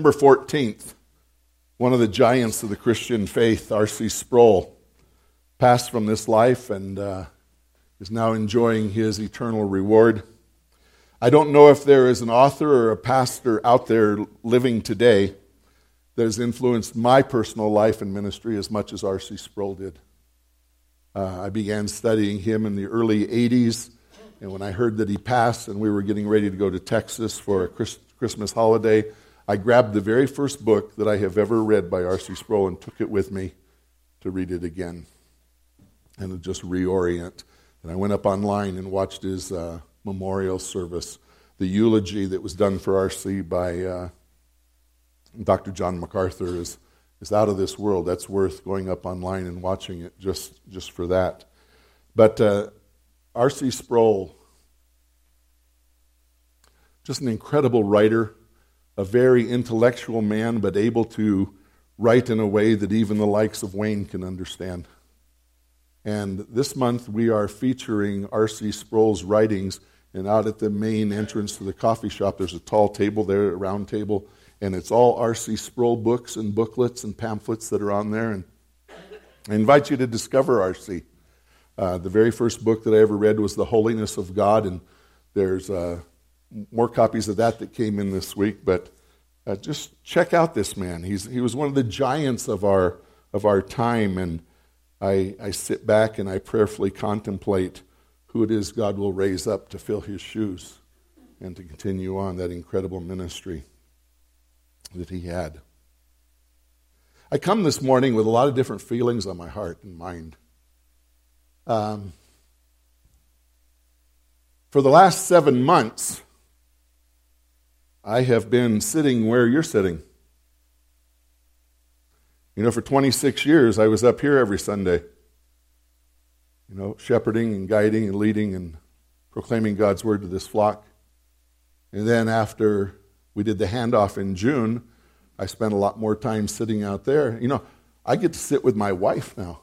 September 14th, one of the giants of the Christian faith, R.C. Sproul, passed from this life and uh, is now enjoying his eternal reward. I don't know if there is an author or a pastor out there living today that has influenced my personal life and ministry as much as R.C. Sproul did. Uh, I began studying him in the early 80s, and when I heard that he passed and we were getting ready to go to Texas for a Christmas holiday, I grabbed the very first book that I have ever read by R.C. Sproul and took it with me to read it again and to just reorient. And I went up online and watched his uh, memorial service, the eulogy that was done for R.C. by uh, Dr. John MacArthur is, is out of this world. That's worth going up online and watching it just, just for that. But uh, R.C. Sproul, just an incredible writer a very intellectual man, but able to write in a way that even the likes of Wayne can understand. And this month we are featuring R.C. Sproul's writings. And out at the main entrance to the coffee shop, there's a tall table there, a round table, and it's all R.C. Sproul books and booklets and pamphlets that are on there. And I invite you to discover R.C. Uh, the very first book that I ever read was The Holiness of God, and there's uh, more copies of that that came in this week, but uh, just check out this man. He's, he was one of the giants of our, of our time, and I, I sit back and I prayerfully contemplate who it is God will raise up to fill his shoes and to continue on that incredible ministry that he had. I come this morning with a lot of different feelings on my heart and mind. Um, for the last seven months, I have been sitting where you're sitting. You know, for 26 years, I was up here every Sunday, you know, shepherding and guiding and leading and proclaiming God's word to this flock. And then after we did the handoff in June, I spent a lot more time sitting out there. You know, I get to sit with my wife now.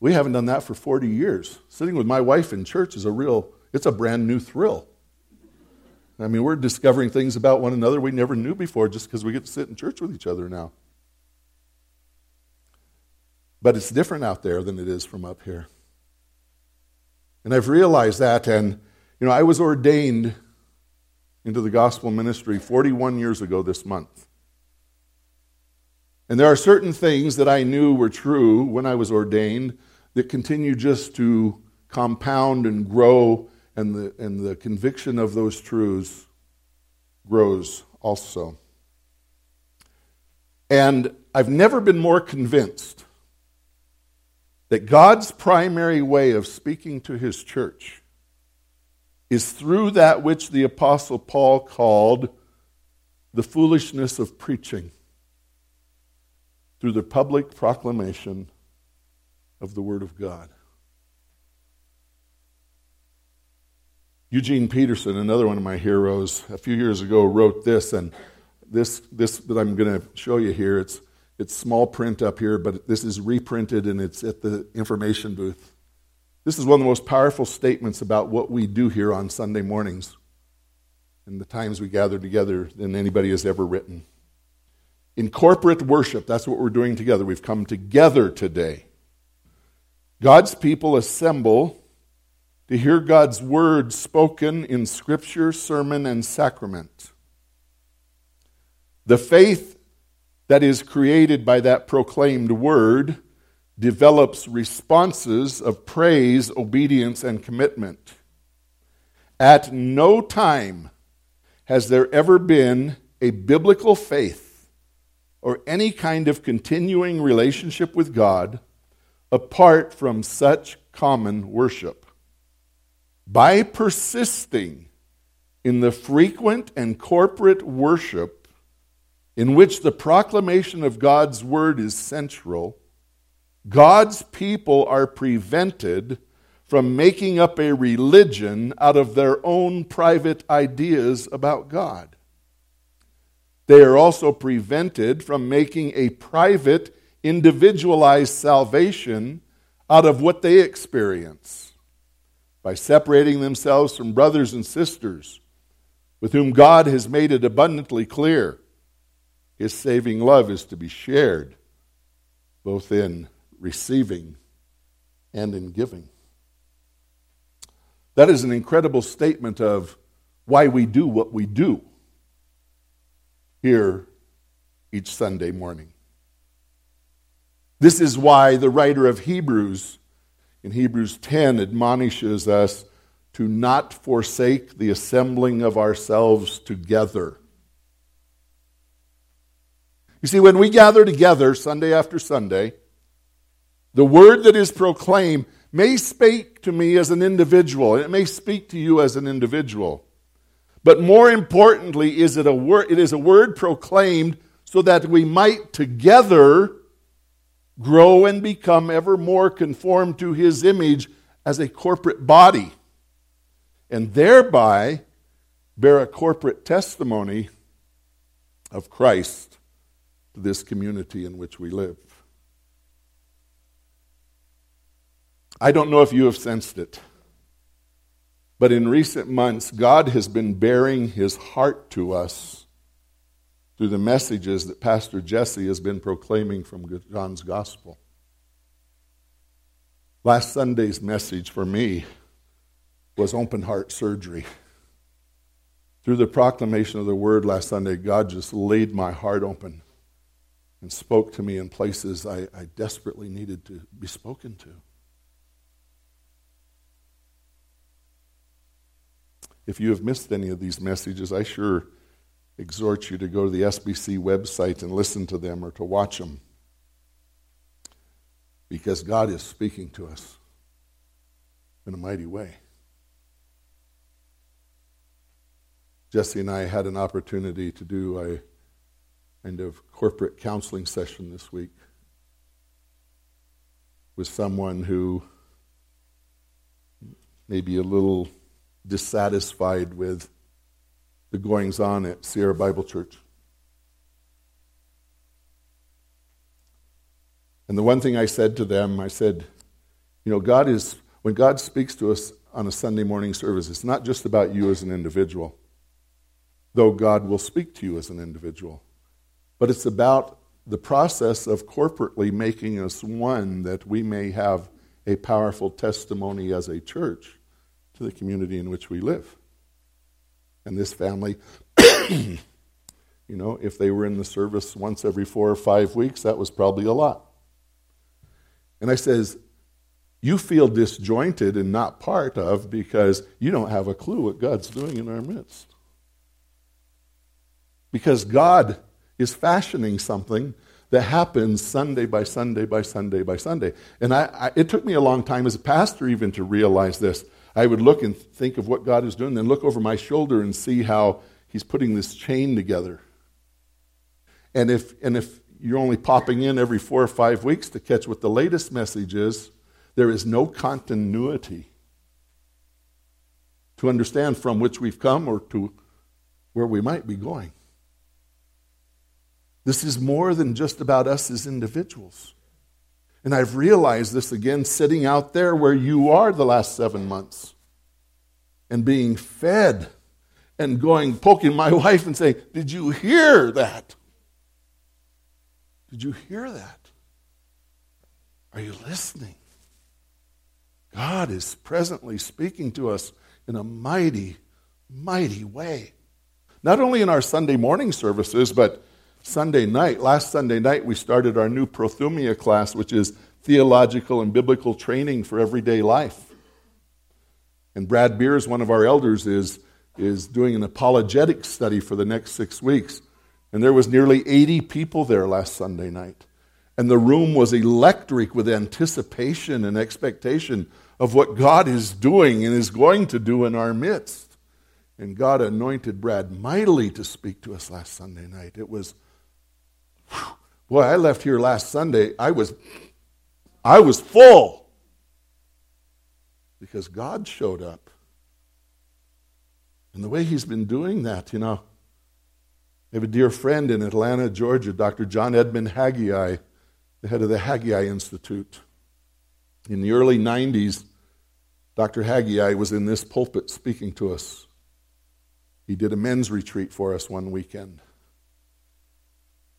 We haven't done that for 40 years. Sitting with my wife in church is a real, it's a brand new thrill. I mean, we're discovering things about one another we never knew before just because we get to sit in church with each other now. But it's different out there than it is from up here. And I've realized that, and, you know, I was ordained into the gospel ministry 41 years ago this month. And there are certain things that I knew were true when I was ordained that continue just to compound and grow and the, and the conviction of those truths grows also. And I've never been more convinced that God's primary way of speaking to his church is through that which the Apostle Paul called the foolishness of preaching, through the public proclamation of the Word of God. Eugene Peterson, another one of my heroes, a few years ago wrote this, and this, this that I'm going to show you here, it's, it's small print up here, but this is reprinted and it's at the information booth. This is one of the most powerful statements about what we do here on Sunday mornings and the times we gather together than anybody has ever written. In corporate worship, that's what we're doing together. We've come together today. God's people assemble to hear God's word spoken in scripture, sermon, and sacrament. The faith that is created by that proclaimed word develops responses of praise, obedience, and commitment. At no time has there ever been a biblical faith or any kind of continuing relationship with God apart from such common worship by persisting in the frequent and corporate worship in which the proclamation of God's word is central, God's people are prevented from making up a religion out of their own private ideas about God. They are also prevented from making a private, individualized salvation out of what they experience by separating themselves from brothers and sisters with whom God has made it abundantly clear His saving love is to be shared, both in receiving and in giving. That is an incredible statement of why we do what we do here each Sunday morning. This is why the writer of Hebrews in Hebrews 10 admonishes us to not forsake the assembling of ourselves together. You see, when we gather together Sunday after Sunday, the word that is proclaimed may speak to me as an individual, and it may speak to you as an individual. But more importantly, is it, a word, it is a word proclaimed so that we might together grow and become ever more conformed to his image as a corporate body, and thereby bear a corporate testimony of Christ to this community in which we live. I don't know if you have sensed it, but in recent months, God has been baring his heart to us through the messages that Pastor Jesse has been proclaiming from John's Gospel. Last Sunday's message for me was open heart surgery. Through the proclamation of the word last Sunday, God just laid my heart open and spoke to me in places I, I desperately needed to be spoken to. If you have missed any of these messages, I sure exhort you to go to the SBC website and listen to them or to watch them. Because God is speaking to us in a mighty way. Jesse and I had an opportunity to do a kind of corporate counseling session this week with someone who may be a little dissatisfied with the goings on at Sierra Bible Church. And the one thing I said to them, I said, you know, God is, when God speaks to us on a Sunday morning service, it's not just about you as an individual, though God will speak to you as an individual, but it's about the process of corporately making us one that we may have a powerful testimony as a church to the community in which we live. And this family, you know, if they were in the service once every four or five weeks, that was probably a lot. And I says, you feel disjointed and not part of because you don't have a clue what God's doing in our midst. Because God is fashioning something that happens Sunday by Sunday by Sunday by Sunday. And I, I, it took me a long time as a pastor even to realize this. I would look and think of what God is doing, then look over my shoulder and see how He's putting this chain together. And if, and if you're only popping in every four or five weeks to catch what the latest message is, there is no continuity to understand from which we've come or to where we might be going. This is more than just about us as individuals. And I've realized this again sitting out there where you are the last seven months and being fed and going, poking my wife and saying, Did you hear that? Did you hear that? Are you listening? God is presently speaking to us in a mighty, mighty way. Not only in our Sunday morning services, but Sunday night, last Sunday night, we started our new Prothumia class, which is theological and biblical training for everyday life. And Brad Beers, one of our elders, is, is doing an apologetic study for the next six weeks. And there was nearly 80 people there last Sunday night. And the room was electric with anticipation and expectation of what God is doing and is going to do in our midst. And God anointed Brad mightily to speak to us last Sunday night. It was Boy, I left here last Sunday. I was, I was full because God showed up. And the way He's been doing that, you know, I have a dear friend in Atlanta, Georgia, Dr. John Edmund Haggai, the head of the Haggai Institute. In the early 90s, Dr. Haggai was in this pulpit speaking to us. He did a men's retreat for us one weekend.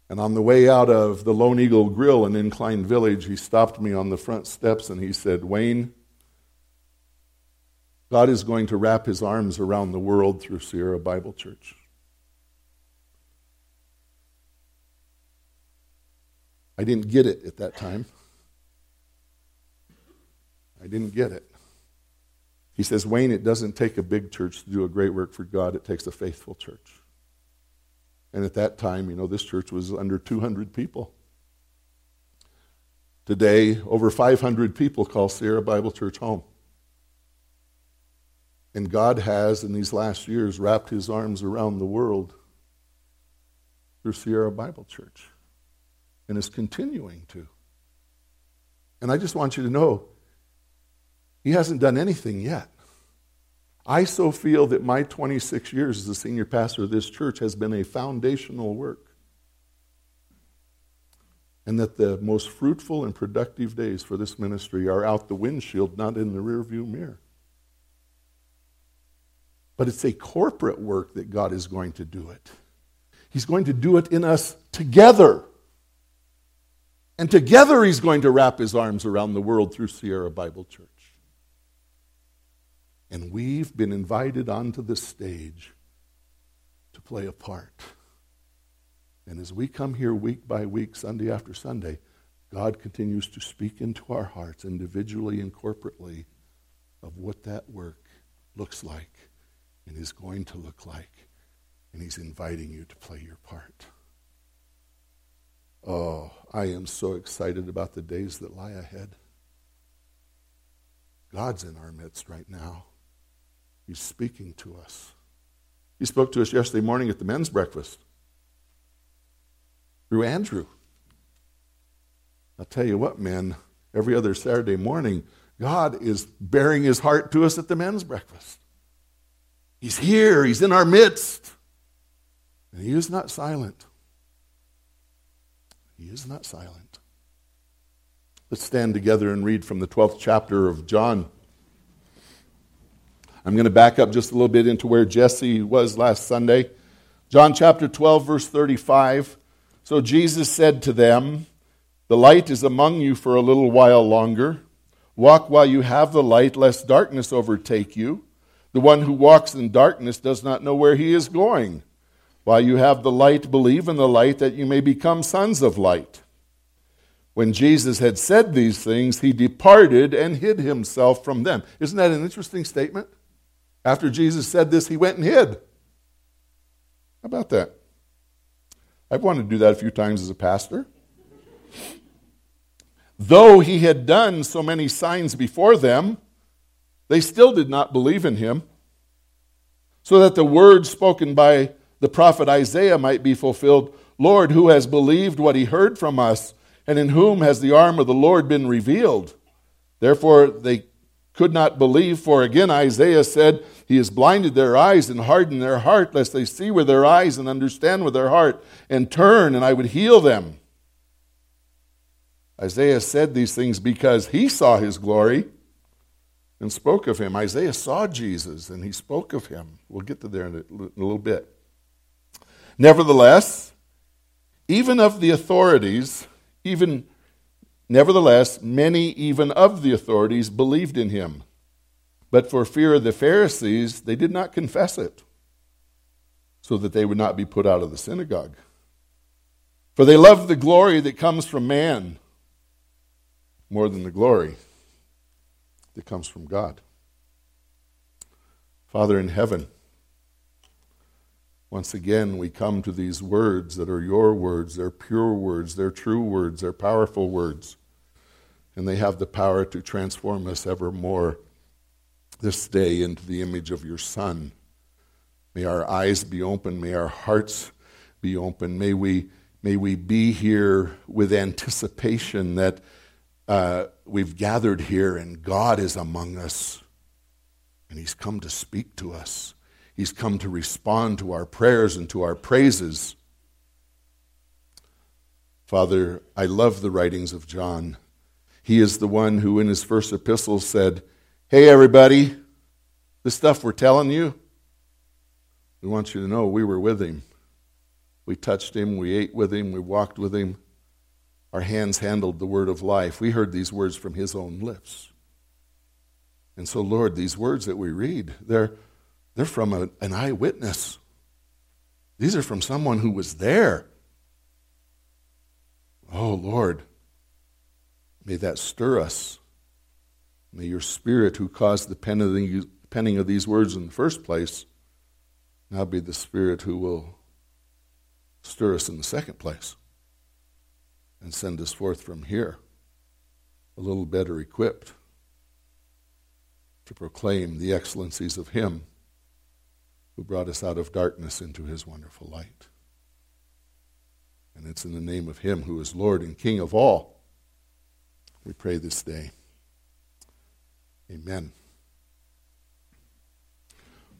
And on the way out of the Lone Eagle Grill in Incline Village, he stopped me on the front steps and he said, Wayne, God is going to wrap his arms around the world through Sierra Bible Church. I didn't get it at that time. I didn't get it. He says, Wayne, it doesn't take a big church to do a great work for God, it takes a faithful church. And at that time, you know, this church was under 200 people. Today, over 500 people call Sierra Bible Church home. And God has, in these last years, wrapped his arms around the world through Sierra Bible Church and is continuing to. And I just want you to know, he hasn't done anything yet. I so feel that my 26 years as the senior pastor of this church has been a foundational work. And that the most fruitful and productive days for this ministry are out the windshield, not in the rearview mirror. But it's a corporate work that God is going to do it. He's going to do it in us together. And together, He's going to wrap His arms around the world through Sierra Bible Church. And we've been invited onto the stage to play a part. And as we come here week by week, Sunday after Sunday, God continues to speak into our hearts individually and corporately of what that work looks like and is going to look like. And He's inviting you to play your part. Oh, I am so excited about the days that lie ahead. God's in our midst right now. He's speaking to us. He spoke to us yesterday morning at the men's breakfast through Andrew. I'll tell you what, men, every other Saturday morning, God is baring his heart to us at the men's breakfast. He's here, he's in our midst. And he is not silent. He is not silent. Let's stand together and read from the 12th chapter of John. I'm going to back up just a little bit into where Jesse was last Sunday. John chapter 12, verse 35. So Jesus said to them, The light is among you for a little while longer. Walk while you have the light, lest darkness overtake you. The one who walks in darkness does not know where he is going. While you have the light, believe in the light that you may become sons of light. When Jesus had said these things, he departed and hid himself from them. Isn't that an interesting statement? After Jesus said this, he went and hid. How about that? I've wanted to do that a few times as a pastor. Though he had done so many signs before them, they still did not believe in him, so that the word spoken by the prophet Isaiah might be fulfilled Lord, who has believed what he heard from us, and in whom has the arm of the Lord been revealed? Therefore, they could not believe, for again Isaiah said, He has blinded their eyes and hardened their heart, lest they see with their eyes and understand with their heart, and turn, and I would heal them. Isaiah said these things because he saw his glory and spoke of him. Isaiah saw Jesus and he spoke of him. We'll get to there in a, in a little bit. Nevertheless, even of the authorities, even Nevertheless, many even of the authorities believed in him. But for fear of the Pharisees, they did not confess it, so that they would not be put out of the synagogue. For they loved the glory that comes from man more than the glory that comes from God. Father in heaven, once again, we come to these words that are your words. They're pure words, they're true words, they're powerful words. And they have the power to transform us ever more this day into the image of your Son. May our eyes be open, may our hearts be open. May we, may we be here with anticipation that uh, we've gathered here and God is among us and He's come to speak to us. He's come to respond to our prayers and to our praises. Father, I love the writings of John. He is the one who, in his first epistle, said, Hey, everybody, the stuff we're telling you, we want you to know we were with him. We touched him, we ate with him, we walked with him. Our hands handled the word of life. We heard these words from his own lips. And so, Lord, these words that we read, they're, they're from a, an eyewitness. These are from someone who was there. Oh, Lord, may that stir us. May your Spirit, who caused the penning of these words in the first place, now be the Spirit who will stir us in the second place and send us forth from here a little better equipped to proclaim the excellencies of Him who brought us out of darkness into His wonderful light. And it's in the name of Him who is Lord and King of all. We pray this day. Amen.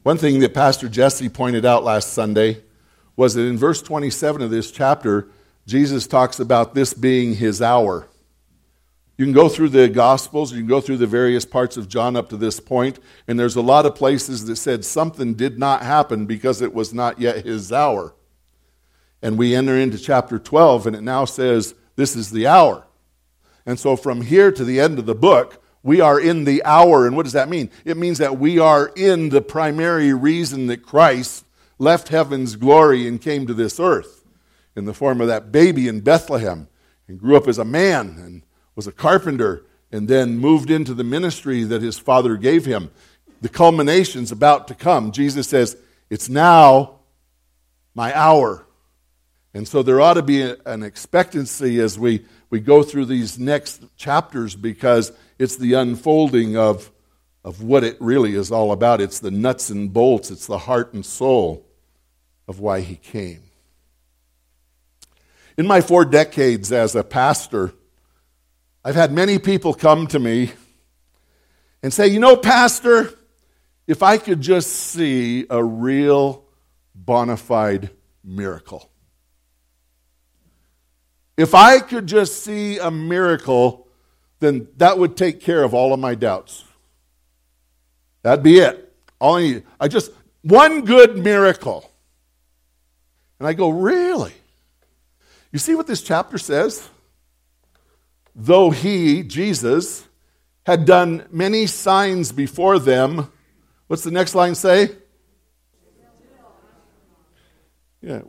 One thing that Pastor Jesse pointed out last Sunday was that in verse 27 of this chapter, Jesus talks about this being his hour. You can go through the Gospels, you can go through the various parts of John up to this point, and there's a lot of places that said something did not happen because it was not yet his hour. And we enter into chapter 12, and it now says, This is the hour. And so from here to the end of the book, we are in the hour. And what does that mean? It means that we are in the primary reason that Christ left heaven's glory and came to this earth in the form of that baby in Bethlehem and grew up as a man and was a carpenter and then moved into the ministry that his father gave him. The culmination's about to come. Jesus says, It's now my hour. And so there ought to be an expectancy as we, we go through these next chapters because it's the unfolding of, of what it really is all about. It's the nuts and bolts, it's the heart and soul of why he came. In my four decades as a pastor, I've had many people come to me and say, You know, Pastor, if I could just see a real bona fide miracle. If I could just see a miracle, then that would take care of all of my doubts. That'd be it. All I need, I just, one good miracle. And I go, Really? You see what this chapter says? Though he, Jesus, had done many signs before them, what's the next line say? Yeah.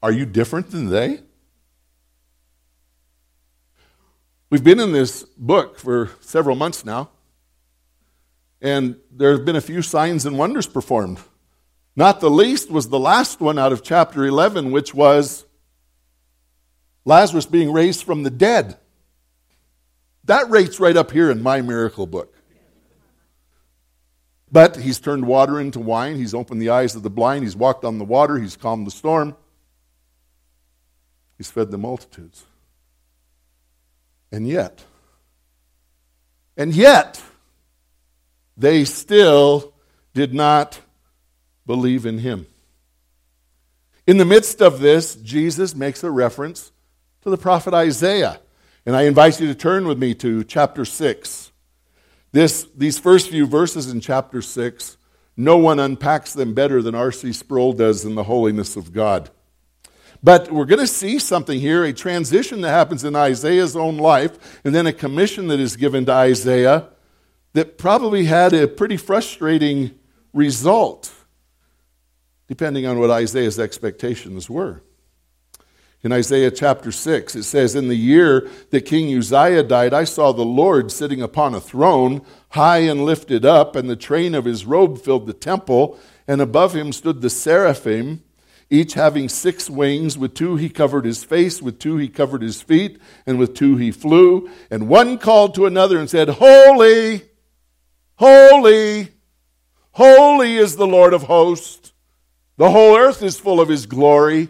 Are you different than they? We've been in this book for several months now, and there have been a few signs and wonders performed. Not the least was the last one out of chapter 11, which was Lazarus being raised from the dead. That rates right up here in my miracle book. But he's turned water into wine. He's opened the eyes of the blind. He's walked on the water. He's calmed the storm. He's fed the multitudes. And yet, and yet, they still did not believe in him. In the midst of this, Jesus makes a reference to the prophet Isaiah. And I invite you to turn with me to chapter 6. This, these first few verses in chapter 6, no one unpacks them better than R.C. Sproul does in The Holiness of God. But we're going to see something here a transition that happens in Isaiah's own life, and then a commission that is given to Isaiah that probably had a pretty frustrating result depending on what Isaiah's expectations were. In Isaiah chapter 6, it says, In the year that King Uzziah died, I saw the Lord sitting upon a throne, high and lifted up, and the train of his robe filled the temple, and above him stood the seraphim, each having six wings. With two he covered his face, with two he covered his feet, and with two he flew. And one called to another and said, Holy, holy, holy is the Lord of hosts. The whole earth is full of his glory.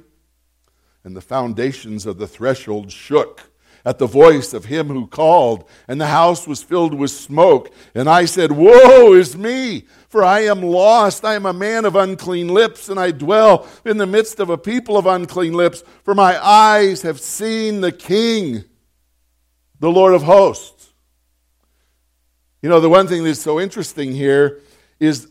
And the foundations of the threshold shook at the voice of him who called, and the house was filled with smoke. And I said, Woe is me, for I am lost. I am a man of unclean lips, and I dwell in the midst of a people of unclean lips, for my eyes have seen the King, the Lord of hosts. You know, the one thing that's so interesting here is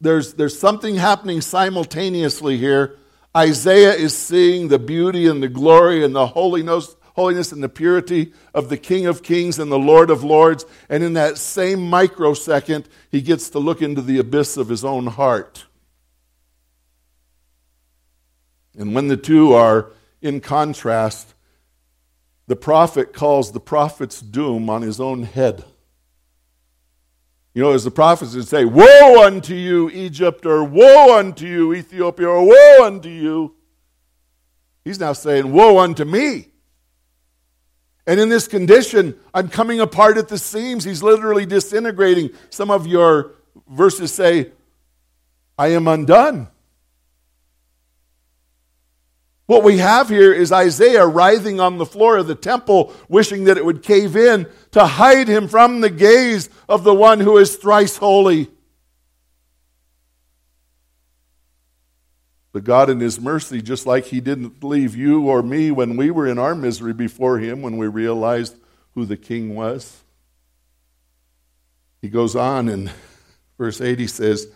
there's, there's something happening simultaneously here. Isaiah is seeing the beauty and the glory and the holiness, holiness and the purity of the King of Kings and the Lord of Lords. And in that same microsecond, he gets to look into the abyss of his own heart. And when the two are in contrast, the prophet calls the prophet's doom on his own head. You know, as the prophets would say, Woe unto you, Egypt, or woe unto you, Ethiopia, or woe unto you. He's now saying, Woe unto me. And in this condition, I'm coming apart at the seams. He's literally disintegrating. Some of your verses say, I am undone. What we have here is Isaiah writhing on the floor of the temple, wishing that it would cave in to hide him from the gaze of the one who is thrice holy. But God, in His mercy, just like He didn't leave you or me when we were in our misery before Him, when we realized who the King was, He goes on in verse 8, He says,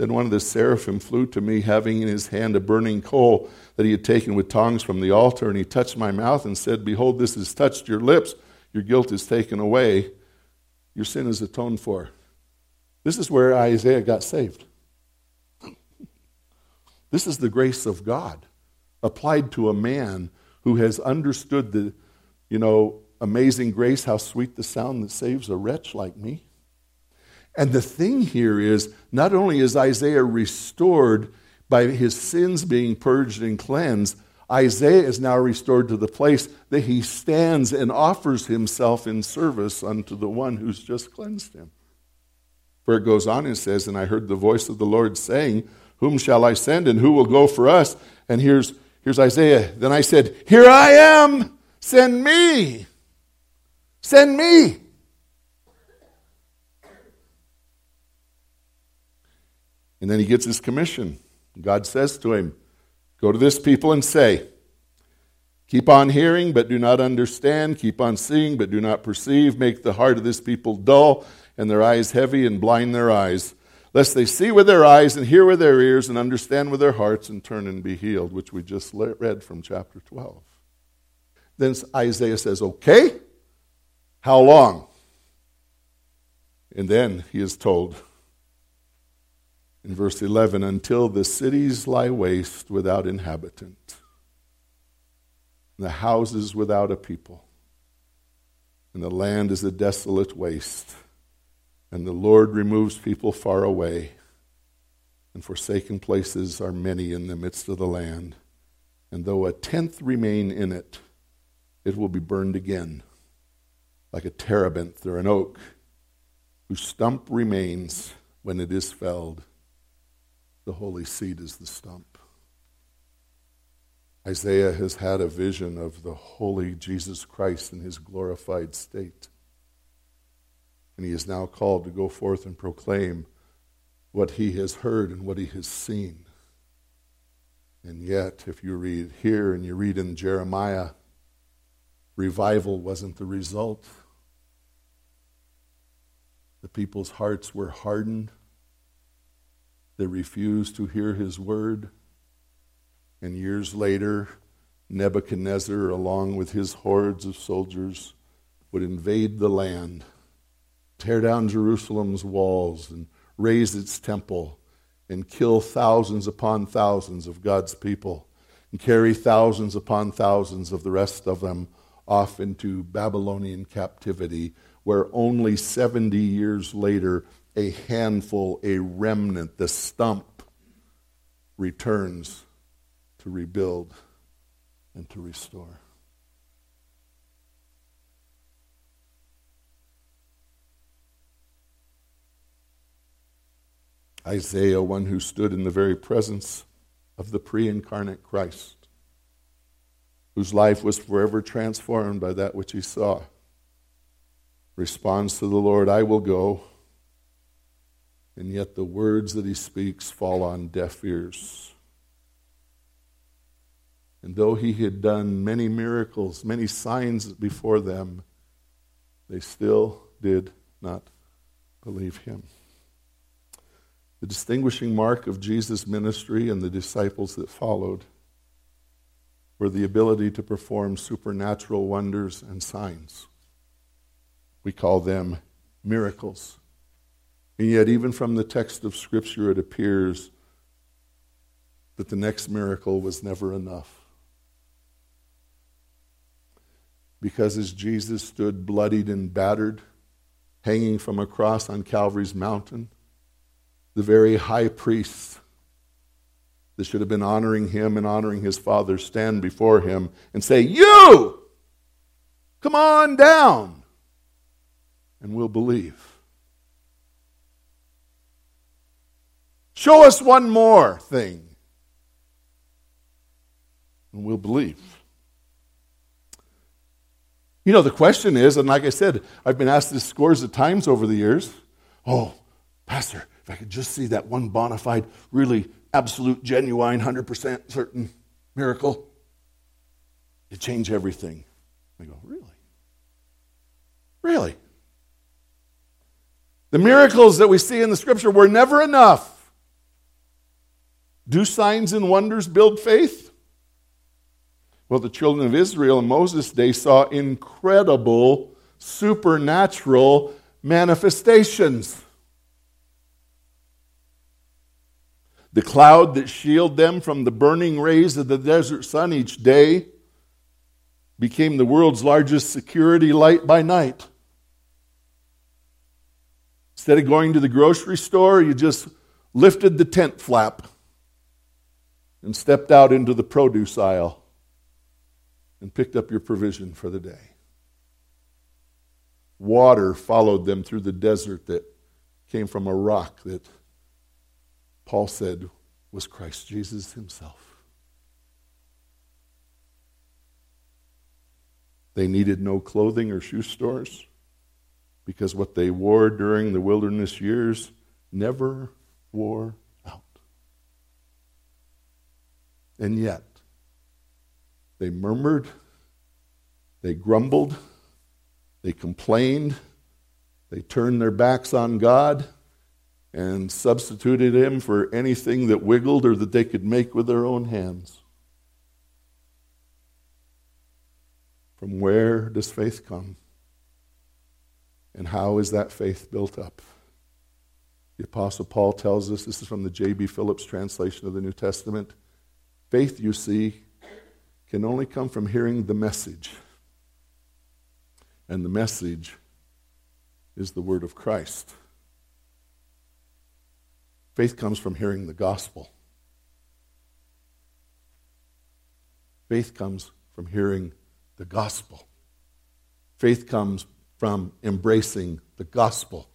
Then one of the seraphim flew to me, having in his hand a burning coal that he had taken with tongs from the altar, and he touched my mouth and said, Behold, this has touched your lips. Your guilt is taken away. Your sin is atoned for. This is where Isaiah got saved. This is the grace of God applied to a man who has understood the, you know, amazing grace, how sweet the sound that saves a wretch like me. And the thing here is not only is Isaiah restored by his sins being purged and cleansed, Isaiah is now restored to the place that he stands and offers himself in service unto the one who's just cleansed him. For it goes on and says, And I heard the voice of the Lord saying, Whom shall I send and who will go for us? And here's, here's Isaiah. Then I said, Here I am, send me. Send me. And then he gets his commission. God says to him, Go to this people and say, Keep on hearing, but do not understand. Keep on seeing, but do not perceive. Make the heart of this people dull, and their eyes heavy, and blind their eyes lest they see with their eyes and hear with their ears and understand with their hearts and turn and be healed, which we just read from chapter 12. Then Isaiah says, Okay, how long? And then he is told in verse 11, until the cities lie waste without inhabitant, the houses without a people, and the land is a desolate waste and the Lord removes people far away, and forsaken places are many in the midst of the land. And though a tenth remain in it, it will be burned again, like a terebinth or an oak, whose stump remains when it is felled. The holy seed is the stump. Isaiah has had a vision of the holy Jesus Christ in his glorified state and he is now called to go forth and proclaim what he has heard and what he has seen. And yet, if you read here and you read in Jeremiah, revival wasn't the result. The people's hearts were hardened. They refused to hear his word. And years later, Nebuchadnezzar, along with his hordes of soldiers, would invade the land tear down Jerusalem's walls and raze its temple and kill thousands upon thousands of God's people and carry thousands upon thousands of the rest of them off into Babylonian captivity, where only 70 years later, a handful, a remnant, the stump, returns to rebuild and to restore. Isaiah, one who stood in the very presence of the pre incarnate Christ, whose life was forever transformed by that which he saw, responds to the Lord, I will go. And yet the words that he speaks fall on deaf ears. And though he had done many miracles, many signs before them, they still did not believe him. The distinguishing mark of Jesus' ministry and the disciples that followed were the ability to perform supernatural wonders and signs. We call them miracles. And yet, even from the text of Scripture, it appears that the next miracle was never enough. Because as Jesus stood bloodied and battered, hanging from a cross on Calvary's mountain, the very high priests that should have been honoring him and honoring his father stand before him and say, You! Come on down! And we'll believe. Show us one more thing, and we'll believe. You know, the question is, and like I said, I've been asked this scores of times over the years oh, Pastor, if I could just see that one bona fide, really absolute, genuine, 100% certain miracle, it'd change everything. I go, really? Really? The miracles that we see in the scripture were never enough. Do signs and wonders build faith? Well, the children of Israel in Moses' day saw incredible supernatural manifestations. the cloud that shielded them from the burning rays of the desert sun each day became the world's largest security light by night. Instead of going to the grocery store, you just lifted the tent flap and stepped out into the produce aisle and picked up your provision for the day. Water followed them through the desert that came from a rock that Paul said was Christ Jesus himself. They needed no clothing or shoe stores because what they wore during the wilderness years never wore out. And yet, they murmured, they grumbled, they complained, they turned their backs on God and substituted him for anything that wiggled or that they could make with their own hands. From where does faith come? And how is that faith built up? The Apostle Paul tells us this is from the J.B. Phillips translation of the New Testament. Faith, you see, can only come from hearing the message. And the message is the word of Christ. Faith comes from hearing the gospel. Faith comes from hearing the gospel. Faith comes from embracing the gospel.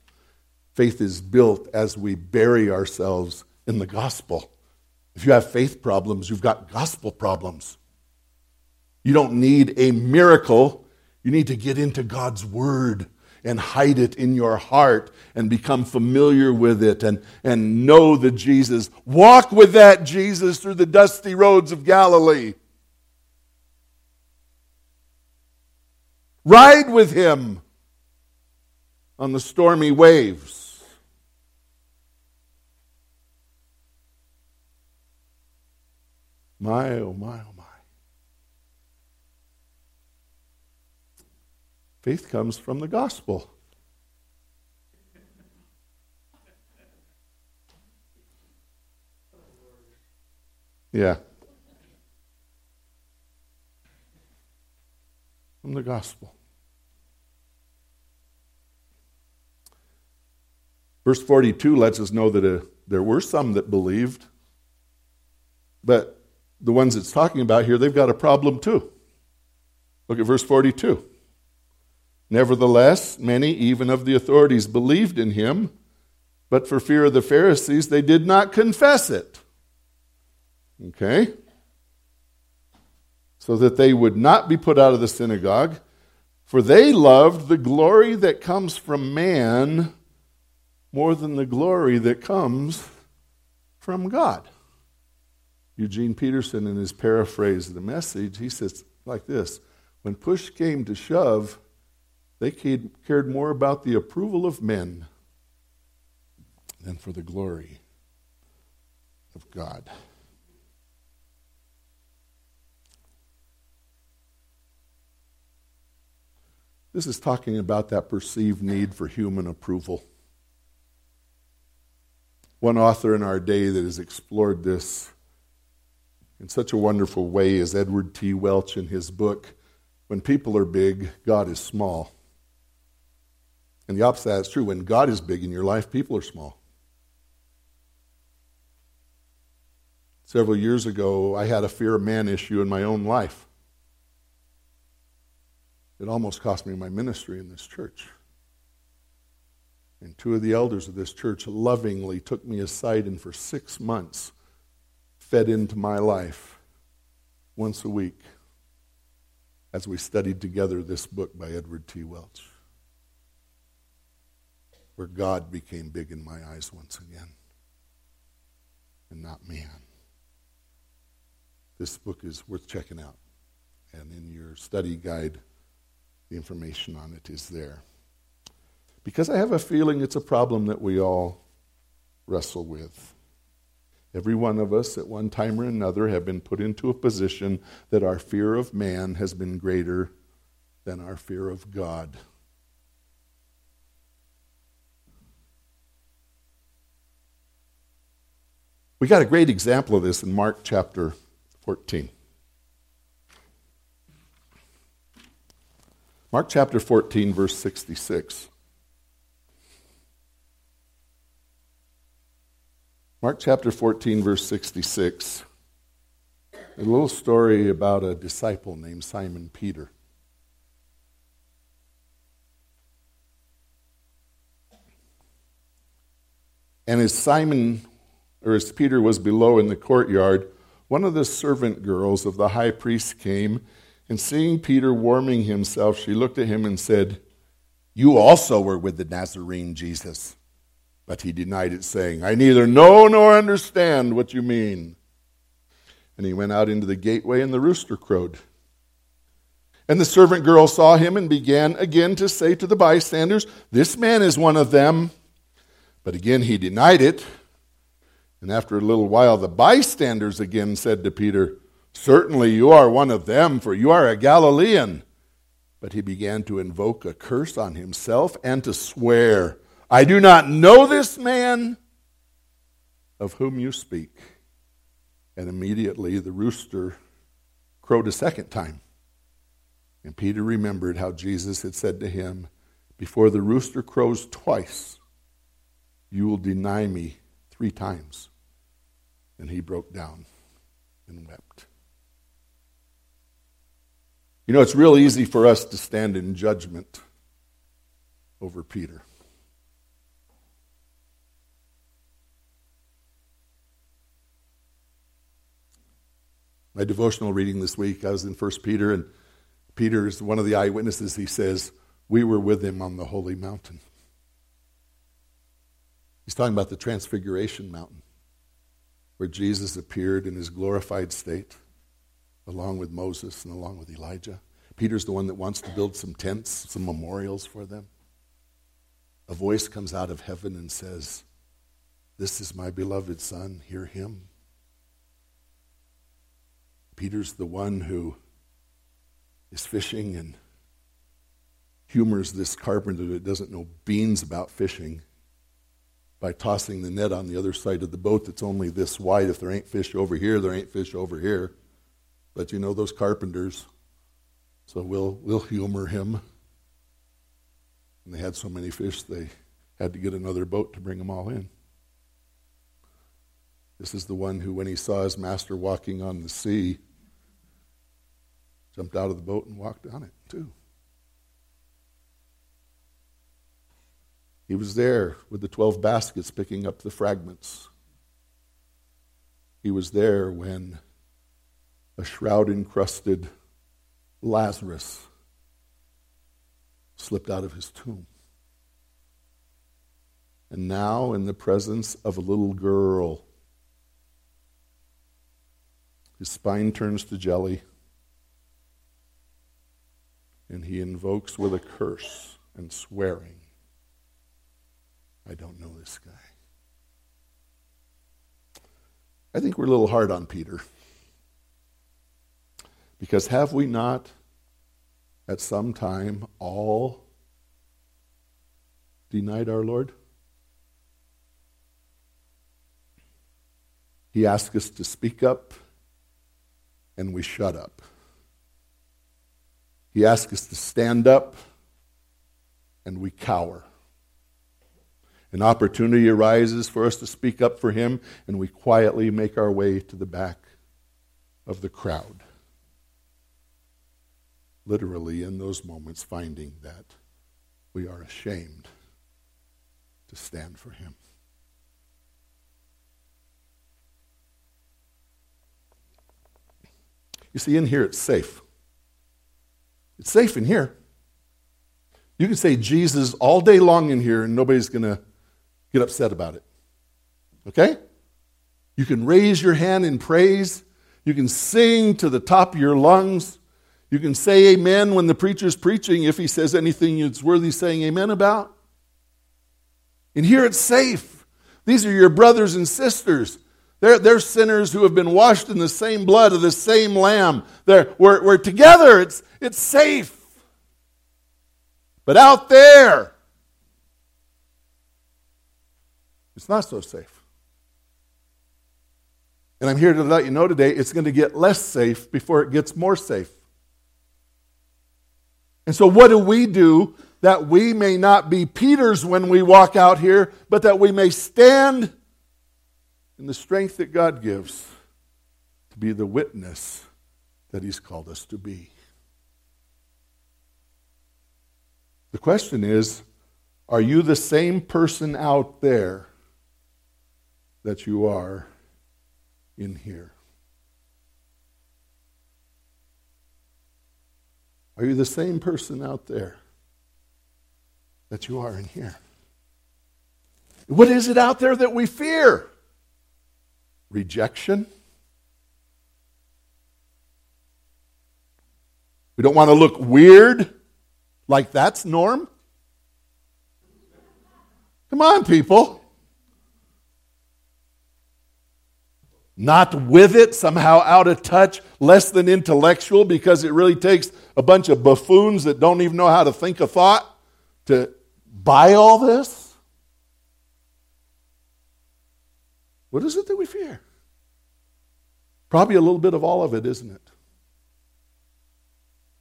Faith is built as we bury ourselves in the gospel. If you have faith problems, you've got gospel problems. You don't need a miracle, you need to get into God's word and hide it in your heart and become familiar with it and, and know the Jesus. Walk with that Jesus through the dusty roads of Galilee. Ride with him on the stormy waves. My, oh my, oh my. Faith comes from the gospel. Yeah. From the gospel. Verse 42 lets us know that uh, there were some that believed, but the ones it's talking about here, they've got a problem too. Look at verse 42. Nevertheless, many, even of the authorities, believed in him, but for fear of the Pharisees, they did not confess it. Okay? So that they would not be put out of the synagogue, for they loved the glory that comes from man more than the glory that comes from God. Eugene Peterson, in his paraphrase of the message, he says like this When push came to shove, they cared more about the approval of men than for the glory of God. This is talking about that perceived need for human approval. One author in our day that has explored this in such a wonderful way as Edward T. Welch in his book, When People Are Big, God is Small. And the opposite is true. When God is big in your life, people are small. Several years ago, I had a fear of man issue in my own life. It almost cost me my ministry in this church. And two of the elders of this church lovingly took me aside and for six months fed into my life once a week as we studied together this book by Edward T. Welch, where God became big in my eyes once again and not man. This book is worth checking out. And in your study guide, the information on it is there. Because I have a feeling it's a problem that we all wrestle with. Every one of us, at one time or another, have been put into a position that our fear of man has been greater than our fear of God. We got a great example of this in Mark chapter 14. Mark chapter 14, verse 66. Mark chapter 14, verse 66. A little story about a disciple named Simon Peter. And as Simon, or as Peter was below in the courtyard, one of the servant girls of the high priest came, and seeing Peter warming himself, she looked at him and said, You also were with the Nazarene Jesus. But he denied it, saying, I neither know nor understand what you mean. And he went out into the gateway, and the rooster crowed. And the servant girl saw him and began again to say to the bystanders, This man is one of them. But again he denied it. And after a little while, the bystanders again said to Peter, Certainly you are one of them, for you are a Galilean. But he began to invoke a curse on himself and to swear, I do not know this man of whom you speak. And immediately the rooster crowed a second time. And Peter remembered how Jesus had said to him, Before the rooster crows twice, you will deny me three times. And he broke down and wept. You know, it's real easy for us to stand in judgment over Peter. My devotional reading this week, I was in 1 Peter, and Peter is one of the eyewitnesses. He says, We were with him on the holy mountain. He's talking about the Transfiguration Mountain where Jesus appeared in his glorified state, along with Moses and along with Elijah. Peter's the one that wants to build some tents, some memorials for them. A voice comes out of heaven and says, This is my beloved Son, hear him. Peter's the one who is fishing and humors this carpenter that doesn't know beans about fishing by tossing the net on the other side of the boat that's only this wide. If there ain't fish over here, there ain't fish over here. But you know those carpenters. So we'll, we'll humor him. And they had so many fish, they had to get another boat to bring them all in. This is the one who, when he saw his master walking on the sea, jumped out of the boat and walked on it, too. He was there with the 12 baskets picking up the fragments. He was there when a shroud encrusted Lazarus slipped out of his tomb. And now, in the presence of a little girl, his spine turns to jelly, and he invokes with a curse and swearing I don't know this guy. I think we're a little hard on Peter. Because have we not at some time all denied our Lord? He asked us to speak up, and we shut up. He asks us to stand up, and we cower. An opportunity arises for us to speak up for him, and we quietly make our way to the back of the crowd. Literally, in those moments, finding that we are ashamed to stand for him. You see, in here it's safe. It's safe in here. You can say Jesus all day long in here, and nobody's going to get upset about it. Okay? You can raise your hand in praise. You can sing to the top of your lungs. You can say amen when the preacher's preaching if he says anything that's worthy saying amen about. And here it's safe. These are your brothers and sisters. They're, they're sinners who have been washed in the same blood of the same lamb. They're, we're, we're together. It's, it's safe. But out there, It's not so safe. And I'm here to let you know today it's going to get less safe before it gets more safe. And so, what do we do that we may not be Peters when we walk out here, but that we may stand in the strength that God gives to be the witness that He's called us to be? The question is are you the same person out there that you are in here? Are you the same person out there that you are in here? What is it out there that we fear? Rejection? We don't want to look weird like that's norm. Come on, people. not with it, somehow out of touch, less than intellectual, because it really takes a bunch of buffoons that don't even know how to think a thought to buy all this? What is it that we fear? Probably a little bit of all of it, isn't it?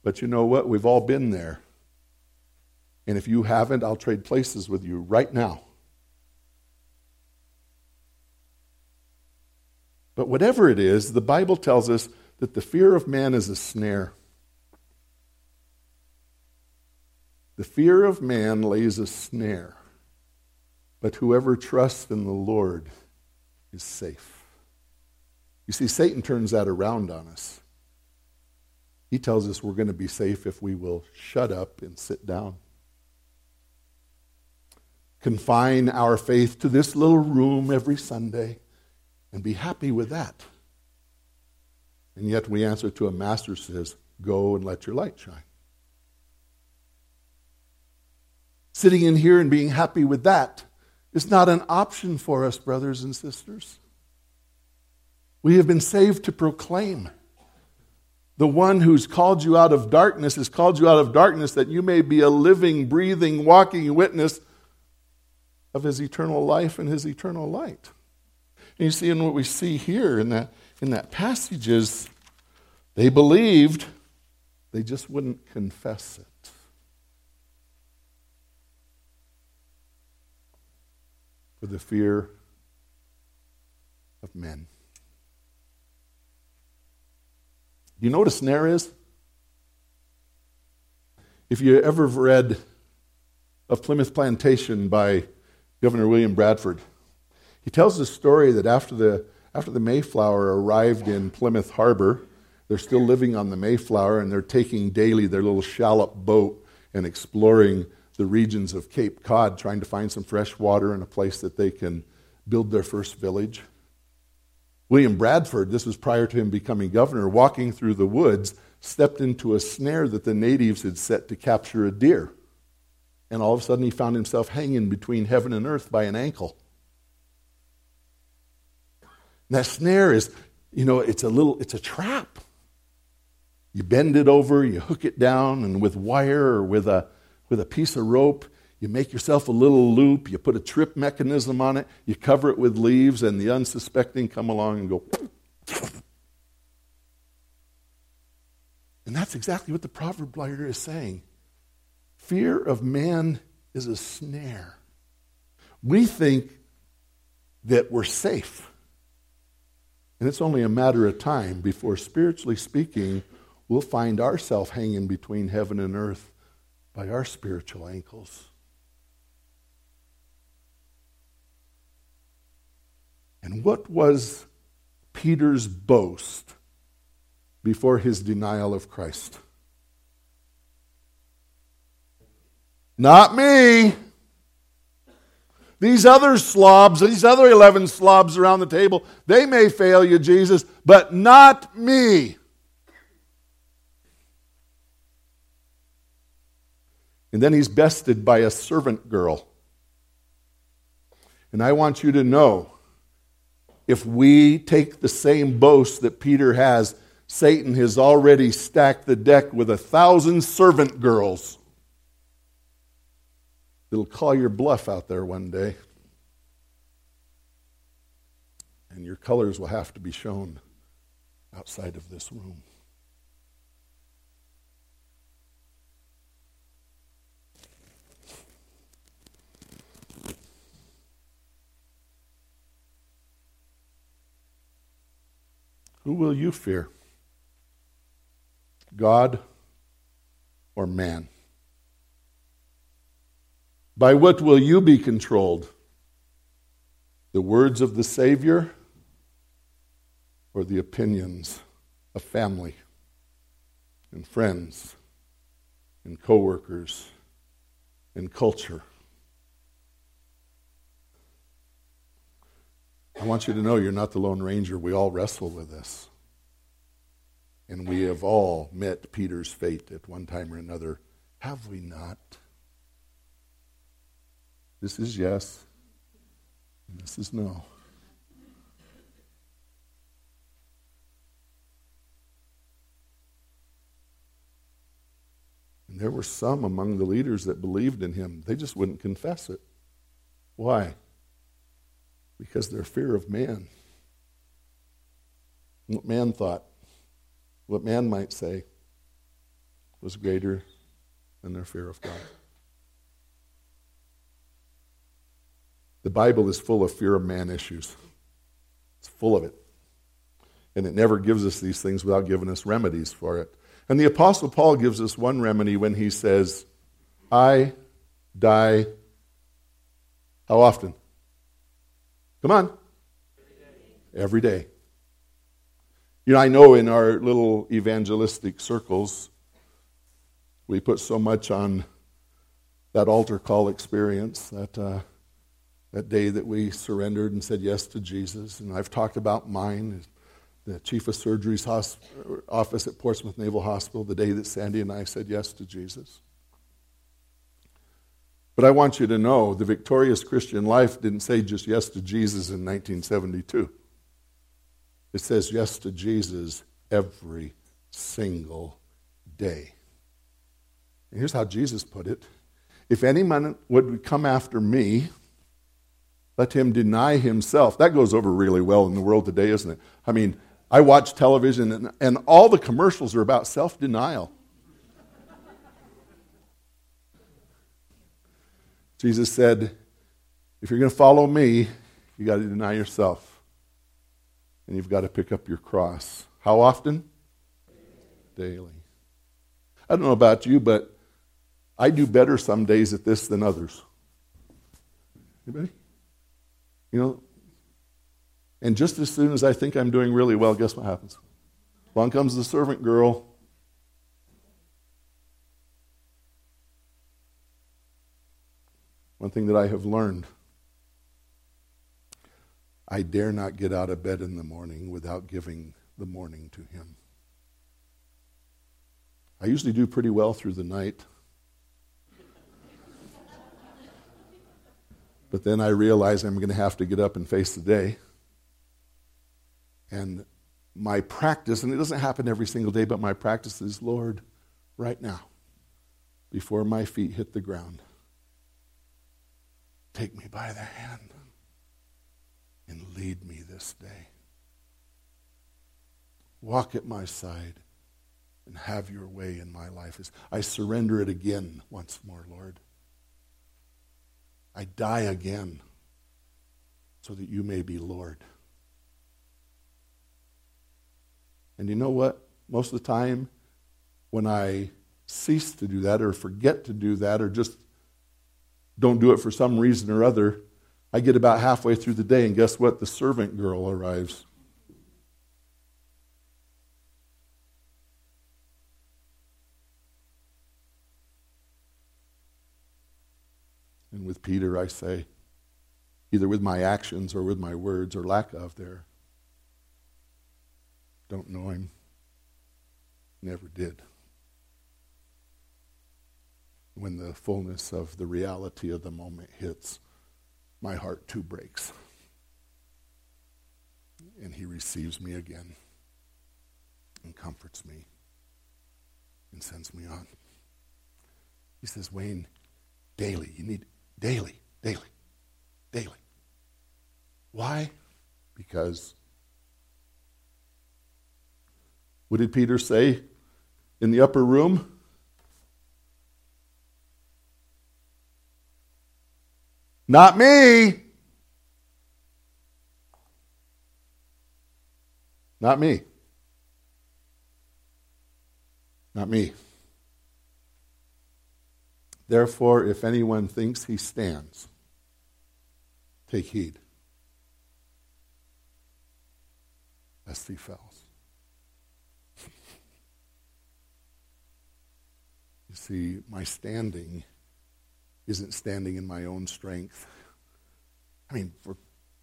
But you know what? We've all been there. And if you haven't, I'll trade places with you right now. But whatever it is, the Bible tells us that the fear of man is a snare. The fear of man lays a snare, but whoever trusts in the Lord is safe. You see, Satan turns that around on us. He tells us we're going to be safe if we will shut up and sit down. Confine our faith to this little room every Sunday and be happy with that. And yet we answer to a master who says, Go and let your light shine. Sitting in here and being happy with that is not an option for us, brothers and sisters. We have been saved to proclaim. The one who's called you out of darkness has called you out of darkness that you may be a living, breathing, walking witness of his eternal life and his eternal light. And you see, in what we see here in that, in that passage is they believed, they just wouldn't confess it. For the fear of men. You know what a snare is? If you ever read of Plymouth Plantation by Governor William Bradford, he tells the story that after the, after the Mayflower arrived in Plymouth Harbor, they're still living on the Mayflower and they're taking daily their little shallop boat and exploring the regions of Cape Cod, trying to find some fresh water and a place that they can build their first village. William Bradford, this was prior to him becoming governor, walking through the woods, stepped into a snare that the natives had set to capture a deer. And all of a sudden, he found himself hanging between heaven and earth by an ankle. And that snare is, you know, it's a little, it's a trap. You bend it over, you hook it down, and with wire or with a, with a piece of rope, you make yourself a little loop, you put a trip mechanism on it, you cover it with leaves, and the unsuspecting come along and go. And that's exactly what the proverb writer is saying. Fear of man is a snare. We think that we're safe. And it's only a matter of time before, spiritually speaking, we'll find ourselves hanging between heaven and earth by our spiritual ankles. And what was Peter's boast before his denial of Christ? Not me. These other slobs, these other 11 slobs around the table, they may fail you, Jesus, but not me. And then he's bested by a servant girl. And I want you to know if we take the same boast that Peter has, Satan has already stacked the deck with a thousand servant girls. It'll call your bluff out there one day. And your colors will have to be shown outside of this room. Who will you fear? God or man? By what will you be controlled? The words of the Savior or the opinions of family and friends and coworkers and culture? I want you to know you're not the Lone Ranger. We all wrestle with this. And we have all met Peter's fate at one time or another. Have we not? This is yes, and this is no. And there were some among the leaders that believed in him. They just wouldn't confess it. Why? Because their fear of man. What man thought, what man might say, was greater than their fear of God. The Bible is full of fear of man issues. It's full of it. And it never gives us these things without giving us remedies for it. And the Apostle Paul gives us one remedy when he says, I die. How often? Come on. Every day. You know, I know in our little evangelistic circles, we put so much on that altar call experience that. Uh, that day that we surrendered and said yes to Jesus. And I've talked about mine, the chief of surgery's office at Portsmouth Naval Hospital, the day that Sandy and I said yes to Jesus. But I want you to know the victorious Christian life didn't say just yes to Jesus in 1972. It says yes to Jesus every single day. And here's how Jesus put it If anyone would come after me, let him deny himself. That goes over really well in the world today, isn't it? I mean, I watch television and, and all the commercials are about self denial. Jesus said, if you're going to follow me, you've got to deny yourself. And you've got to pick up your cross. How often? Daily. I don't know about you, but I do better some days at this than others. Anybody? You know, and just as soon as I think I'm doing really well, guess what happens? Along comes the servant girl. One thing that I have learned I dare not get out of bed in the morning without giving the morning to Him. I usually do pretty well through the night. But then I realize I'm going to have to get up and face the day. And my practice, and it doesn't happen every single day, but my practice is Lord, right now, before my feet hit the ground, take me by the hand and lead me this day. Walk at my side and have your way in my life. I surrender it again once more, Lord. I die again so that you may be Lord. And you know what? Most of the time, when I cease to do that or forget to do that or just don't do it for some reason or other, I get about halfway through the day, and guess what? The servant girl arrives. And with Peter, I say, either with my actions or with my words or lack of there, don't know him. Never did. When the fullness of the reality of the moment hits, my heart too breaks. And he receives me again and comforts me and sends me on. He says, Wayne, daily, you need daily, daily, daily. Why? Because what did Peter say in the upper room? Not me. Not me. Not me. Therefore, if anyone thinks he stands, take heed, lest he falls. you see, my standing isn't standing in my own strength. I mean, for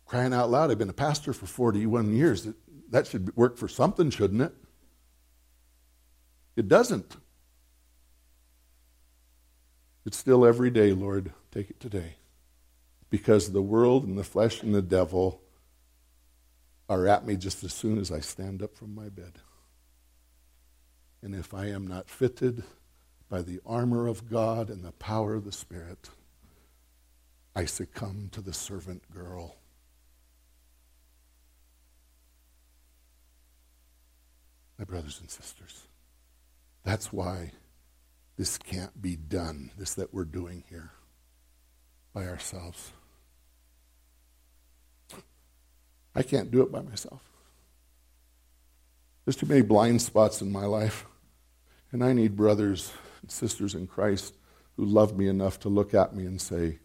crying out loud, I've been a pastor for 41 years. That should work for something, shouldn't it? It doesn't. It's still every day, Lord. Take it today. Because the world and the flesh and the devil are at me just as soon as I stand up from my bed. And if I am not fitted by the armor of God and the power of the Spirit, I succumb to the servant girl. My brothers and sisters, that's why this can't be done, this that we're doing here by ourselves. I can't do it by myself. There's too many blind spots in my life. And I need brothers and sisters in Christ who love me enough to look at me and say,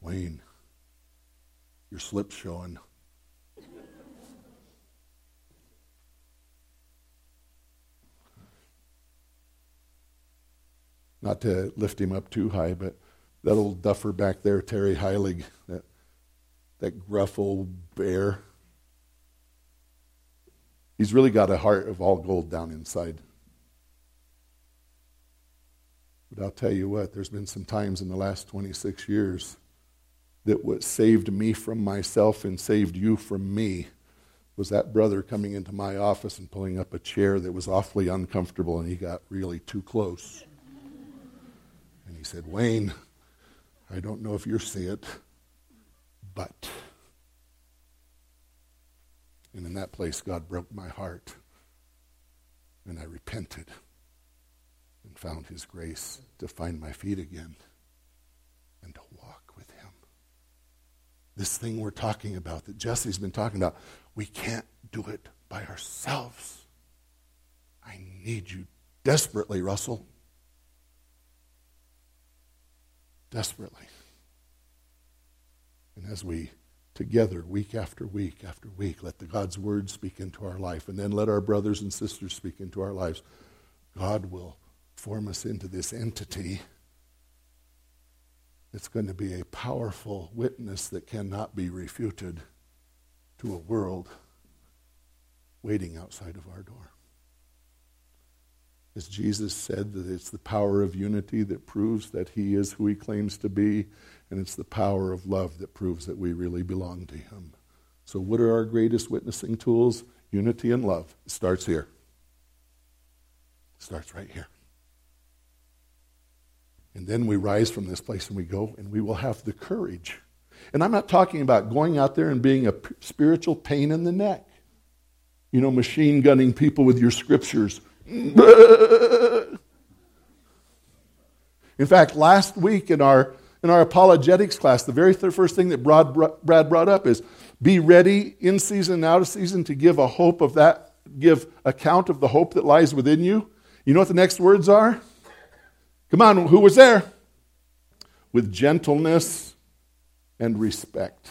Wayne, your slip's showing. not to lift him up too high, but that old duffer back there, Terry Heilig, that, that gruff old bear, he's really got a heart of all gold down inside. But I'll tell you what, there's been some times in the last 26 years that what saved me from myself and saved you from me was that brother coming into my office and pulling up a chair that was awfully uncomfortable and he got really too close. And he said, Wayne, I don't know if you see it, but. And in that place, God broke my heart. And I repented and found his grace to find my feet again and to walk with him. This thing we're talking about, that Jesse's been talking about, we can't do it by ourselves. I need you desperately, Russell. desperately. And as we together, week after week after week, let the God's word speak into our life, and then let our brothers and sisters speak into our lives, God will form us into this entity that's going to be a powerful witness that cannot be refuted to a world waiting outside of our door. As Jesus said, that it's the power of unity that proves that he is who he claims to be, and it's the power of love that proves that we really belong to him. So, what are our greatest witnessing tools? unity and love. It starts here. It starts right here. And then we rise from this place and we go and we will have the courage. And I'm not talking about going out there and being a spiritual pain in the neck. You know, machine gunning people with your scriptures. In fact, last week in our, in our apologetics class, the very first thing that Brad, Brad brought up is be ready in season and out of season to give a hope of that, give account of the hope that lies within you. You know what the next words are? Come on, who was there? With gentleness and respect.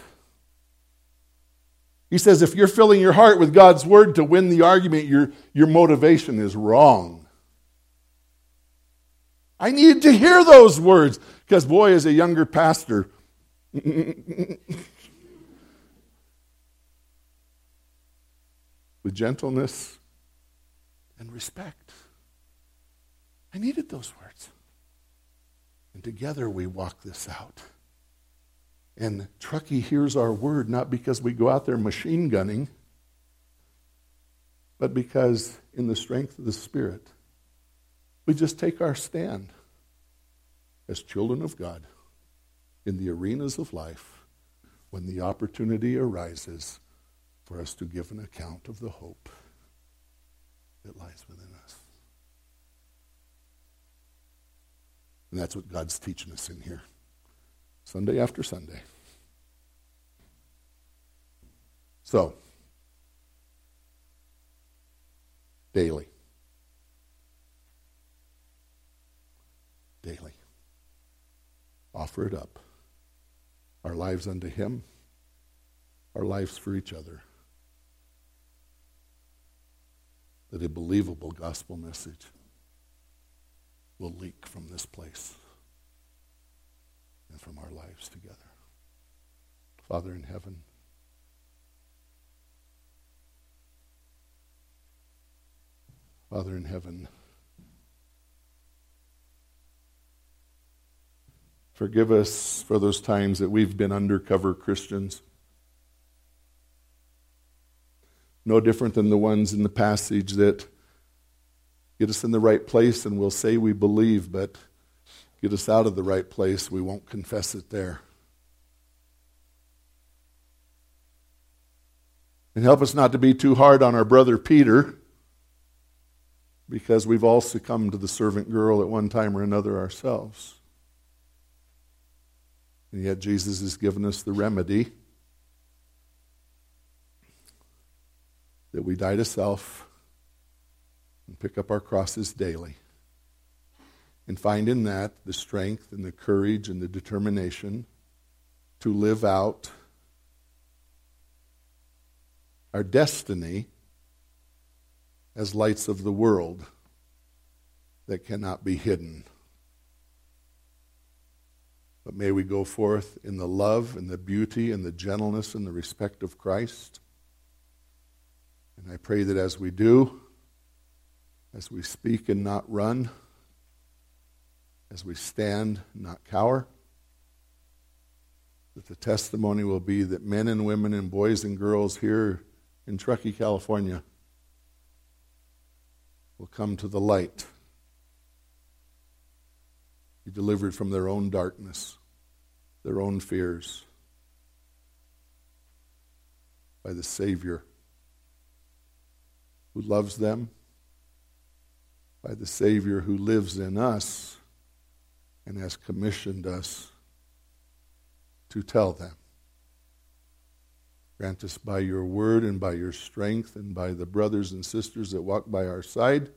He says if you're filling your heart with God's word to win the argument, your, your motivation is wrong. I needed to hear those words because, boy, as a younger pastor, with gentleness and respect. I needed those words. And together we walk this out. And Truckee hears our word not because we go out there machine gunning, but because in the strength of the Spirit, we just take our stand as children of God in the arenas of life when the opportunity arises for us to give an account of the hope that lies within us. And that's what God's teaching us in here. Sunday after Sunday. So, daily. Daily. Offer it up. Our lives unto Him, our lives for each other. That a believable gospel message will leak from this place and from our lives together. Father in heaven, Father in heaven, forgive us for those times that we've been undercover Christians. No different than the ones in the passage that get us in the right place and we'll say we believe, but get us out of the right place, we won't confess it there. And help us not to be too hard on our brother Peter, because we've all succumbed to the servant girl at one time or another ourselves. And yet Jesus has given us the remedy that we die to self and pick up our crosses daily and find in that the strength and the courage and the determination to live out our destiny as lights of the world that cannot be hidden. But may we go forth in the love and the beauty and the gentleness and the respect of Christ. And I pray that as we do, as we speak and not run, as we stand, not cower, that the testimony will be that men and women and boys and girls here in Truckee, California, will come to the light, be delivered from their own darkness, their own fears, by the Savior who loves them, by the Savior who lives in us and has commissioned us to tell them. Grant us by your word and by your strength and by the brothers and sisters that walk by our side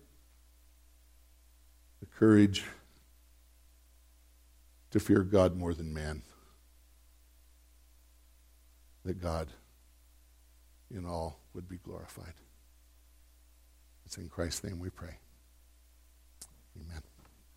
the courage to fear God more than man. That God in all would be glorified. It's in Christ's name we pray. Amen.